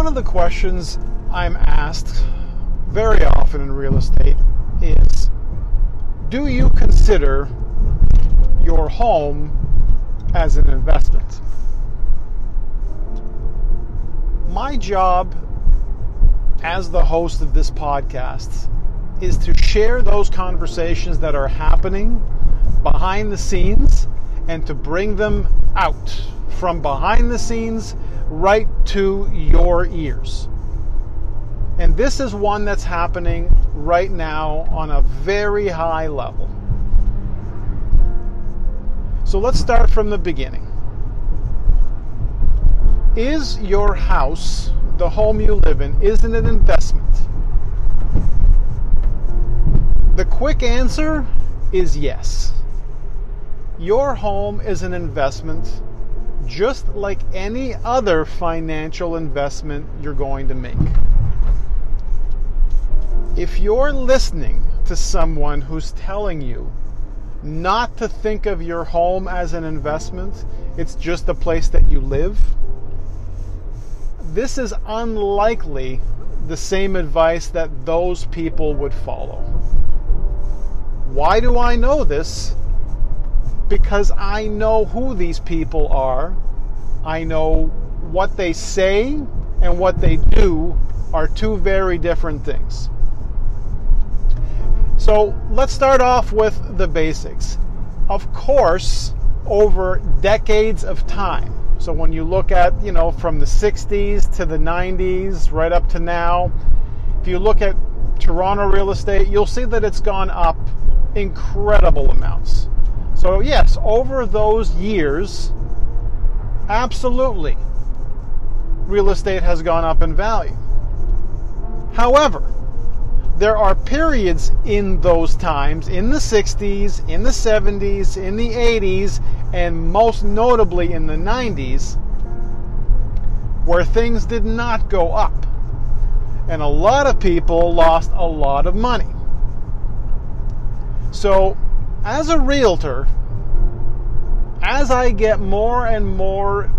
one of the questions I'm asked very often in real estate is Do you consider your home as an investment? My job as the host of this podcast is to share those conversations that are happening behind the scenes and to bring them out from behind the scenes right to your ears. And this is one that's happening right now on a very high level. So let's start from the beginning. Is your house, the home you live in, isn't an investment? The quick answer is yes. Your home is an investment just like any other financial investment you're going to make. If you're listening to someone who's telling you not to think of your home as an investment, it's just a place that you live, this is unlikely the same advice that those people would follow. Why do I know this? Because I know who these people are. I know what they say and what they do are two very different things. So let's start off with the basics. Of course, over decades of time, so when you look at, you know, from the 60s to the 90s, right up to now, if you look at Toronto real estate, you'll see that it's gone up incredible amounts. So, yes, over those years, absolutely, real estate has gone up in value. However, there are periods in those times, in the 60s, in the 70s, in the 80s, and most notably in the 90s, where things did not go up. And a lot of people lost a lot of money. So, as a realtor, as I get more and more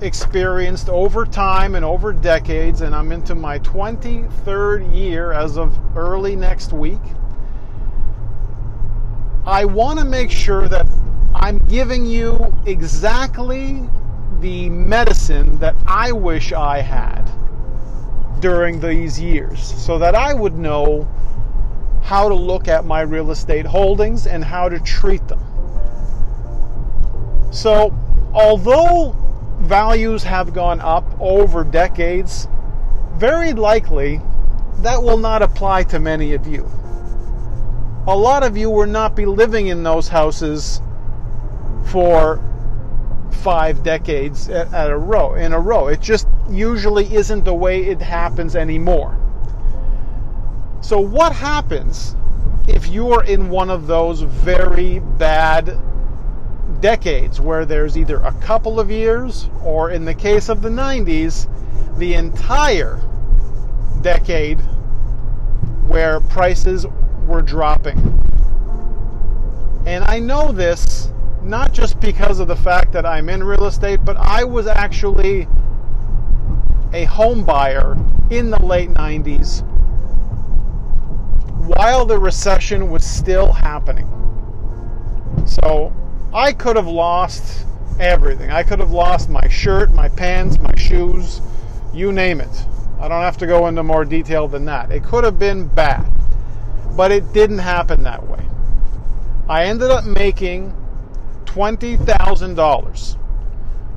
experienced over time and over decades, and I'm into my 23rd year as of early next week. I want to make sure that I'm giving you exactly the medicine that I wish I had during these years so that I would know how to look at my real estate holdings and how to treat them. So, although values have gone up over decades, very likely that will not apply to many of you. A lot of you will not be living in those houses for five decades at, a row in a row. It just usually isn't the way it happens anymore. So what happens if you are in one of those very bad decades where there's either a couple of years or, in the case of the 90s, the entire decade where prices were dropping. And I know this not just because of the fact that I'm in real estate, but I was actually a home buyer in the late 90s while the recession was still happening. So I could have lost everything. I could have lost my shirt, my pants, my shoes, you name it. I don't have to go into more detail than that. It could have been bad, but it didn't happen that way. I ended up making $20,000,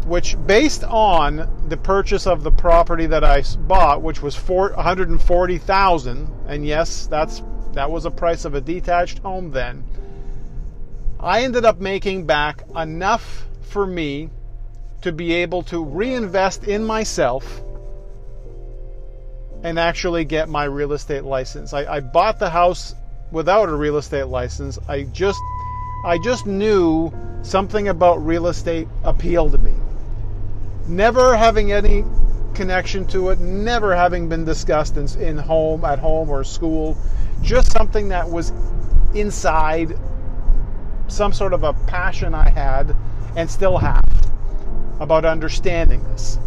which, based on the purchase of the property that I bought, which was 140,000, and yes, that's that was a price of a detached home then I ended up making back enough for me to be able to reinvest in myself and actually get my real estate license. I, I, bought the house without a real estate license. I just I just knew something about real estate appealed to me. Never having any connection to it, never having been discussed in, in home, at home or school, just something that was inside some sort of a passion I had and still have about understanding this.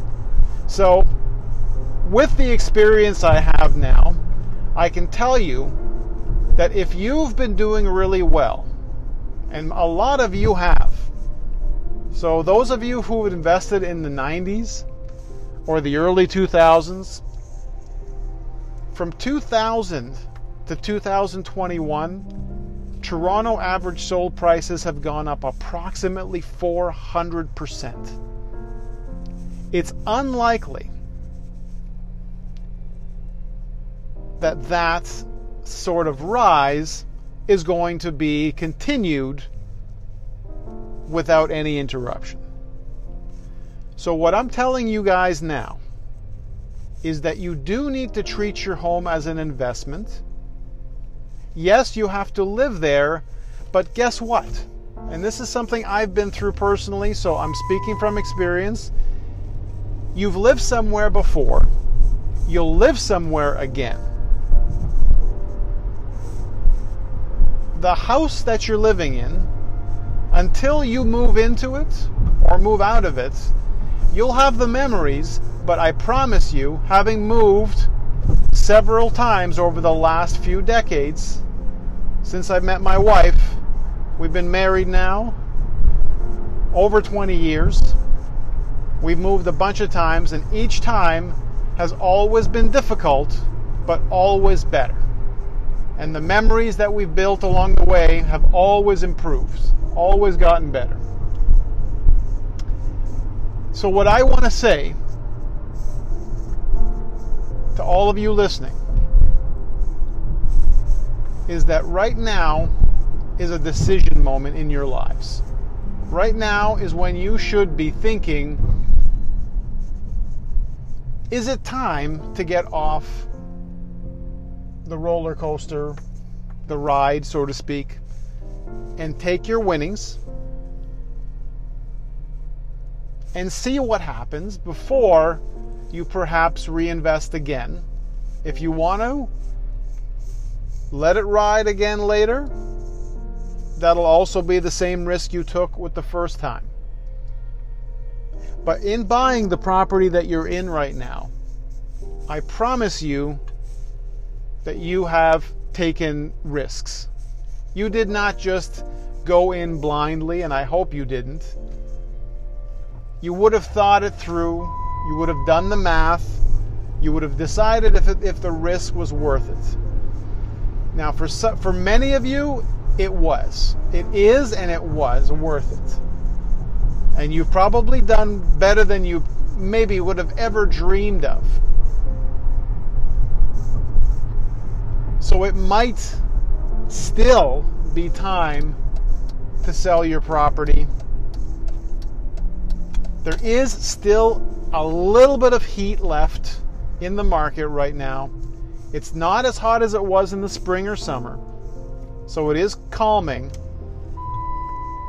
So with the experience I have now, I can tell you that if you've been doing really well, and a lot of you have, so those of you who invested in the 90s or the early 2000s, from 2000 to 2021, Toronto average sold prices have gone up approximately 400%. It's unlikely that that sort of rise is going to be continued without any interruption. So, what I'm telling you guys now is that you do need to treat your home as an investment. Yes, you have to live there, but guess what? And this is something I've been through personally, so I'm speaking from experience. You've lived somewhere before, you'll live somewhere again. The house that you're living in, until you move into it or move out of it, you'll have the memories, but I promise you, having moved several times over the last few decades since I met my wife, we've been married now over 20 years. We've moved a bunch of times, and each time has always been difficult, but always better. And the memories that we've built along the way have always improved, always gotten better. So, what I want to say to all of you listening is that right now is a decision moment in your lives. Right now is when you should be thinking is it time to get off the roller coaster, the ride, so to speak, and take your winnings and see what happens before you perhaps reinvest again. If you want to, let it ride again later. That'll also be the same risk you took with the first time. But in buying the property that you're in right now, I promise you that you have taken risks. You did not just go in blindly, and I hope you didn't. You would have thought it through, you would have done the math, you would have decided if, it, if the risk was worth it. Now, for, for many of you, it was. It is and it was worth it. And you've probably done better than you maybe would have ever dreamed of. So it might still be time to sell your property. There is still a little bit of heat left in the market right now. It's not as hot as it was in the spring or summer. So it is calming.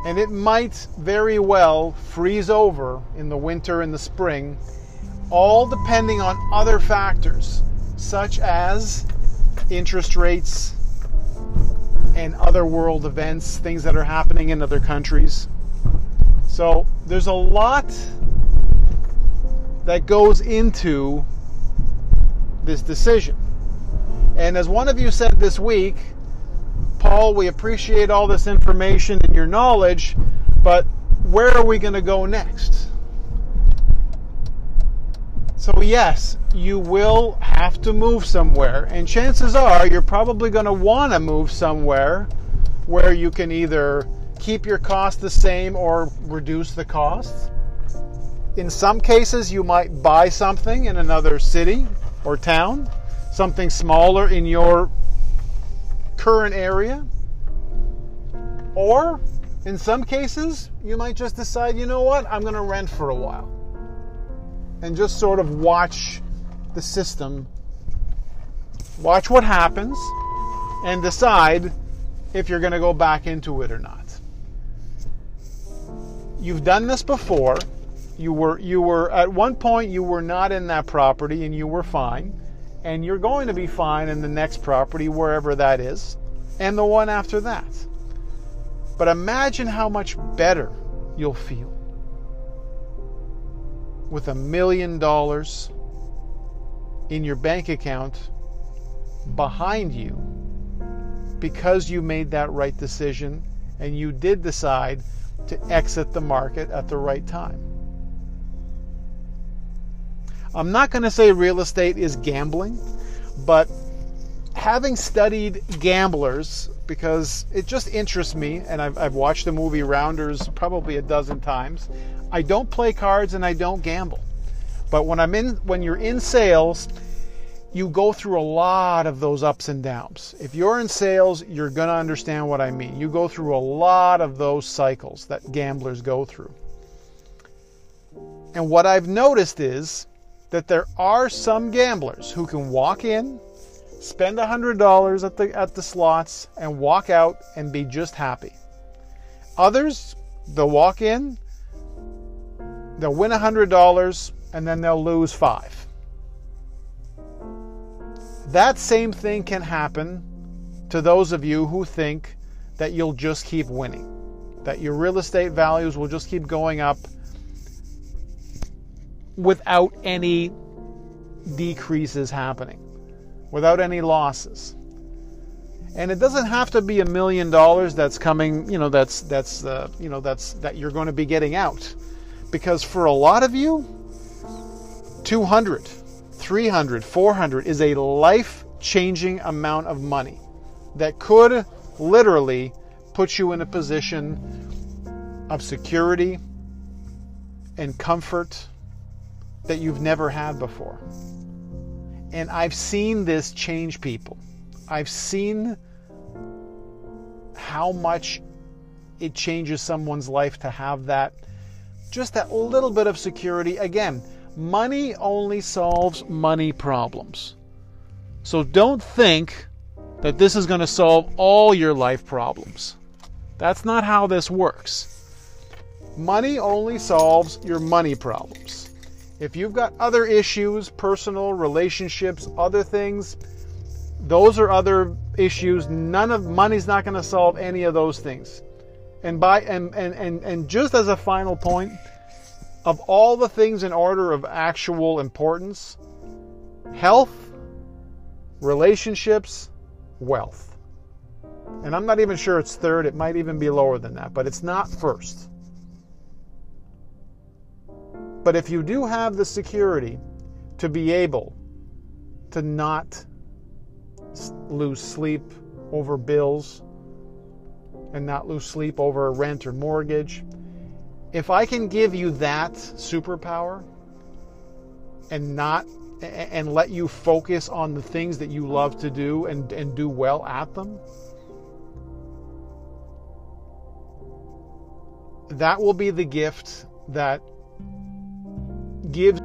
And it might very well freeze over in the winter and the spring, all depending on other factors, such as interest rates and other world events, things that are happening in other countries. So there's a lot that goes into this decision. And as one of you said this week, Paul, we appreciate all this information and your knowledge, but where are we going to go next? So, yes, you will have to move somewhere, and chances are you're probably going to want to move somewhere where you can either keep your cost the same or reduce the costs. In some cases, you might buy something in another city or town something smaller in your current area. Or in some cases, you might just decide, you know what, I'm going to rent for a while. And just sort of watch the system, watch what happens, and decide if you're going to go back into it or not. You've done this before. You were you were at one point you were not in that property and you were fine and you're going to be fine in the next property, wherever that is, and the one after that. But imagine how much better you'll feel with a million dollars in your bank account behind you because you made that right decision and you did decide to exit the market at the right time. I'm not going to say real estate is gambling, but having studied gamblers, because it just interests me, and I've, I've watched the movie Rounders probably a dozen times. I don't play cards and I don't gamble. But when I'm in when you're in sales, you go through a lot of those ups and downs. If you're in sales, you're going to understand what I mean. You go through a lot of those cycles that gamblers go through. And what I've noticed is that there are some gamblers who can walk in, spend $100 at the at the slots and walk out and be just happy. Others, they'll walk in, they'll win $100 and then they'll lose 5. That same thing can happen to those of you who think that you'll just keep winning, that your real estate values will just keep going up without any decreases happening, without any losses. And it doesn't have to be a million dollars that's coming, you know, that's that's uh, you know that's that you're going to be getting out, because for a lot of you, 200 300, 400 is a life changing amount of money that could literally put you in a position of security and comfort that you've never had before. And I've seen this change people. I've seen how much it changes someone's life to have that just that little bit of security again money only solves money problems. So don't think that this is going to solve all your life problems. That's not how this works. Money only solves your money problems. If you've got other issues, personal, relationships, other things, those are other issues. None of money's not going to solve any of those things. And by and, and, and, and just as a final point, of all the things in order of actual importance, health, relationships, wealth. And I'm not even sure it's third, it might even be lower than that, but it's not first. But if you do have the security to be able to not lose sleep over bills and not lose sleep over rent or mortgage, if I can give you that superpower and not and let you focus on the things that you love to do and, and do well at them, that will be the gift that gives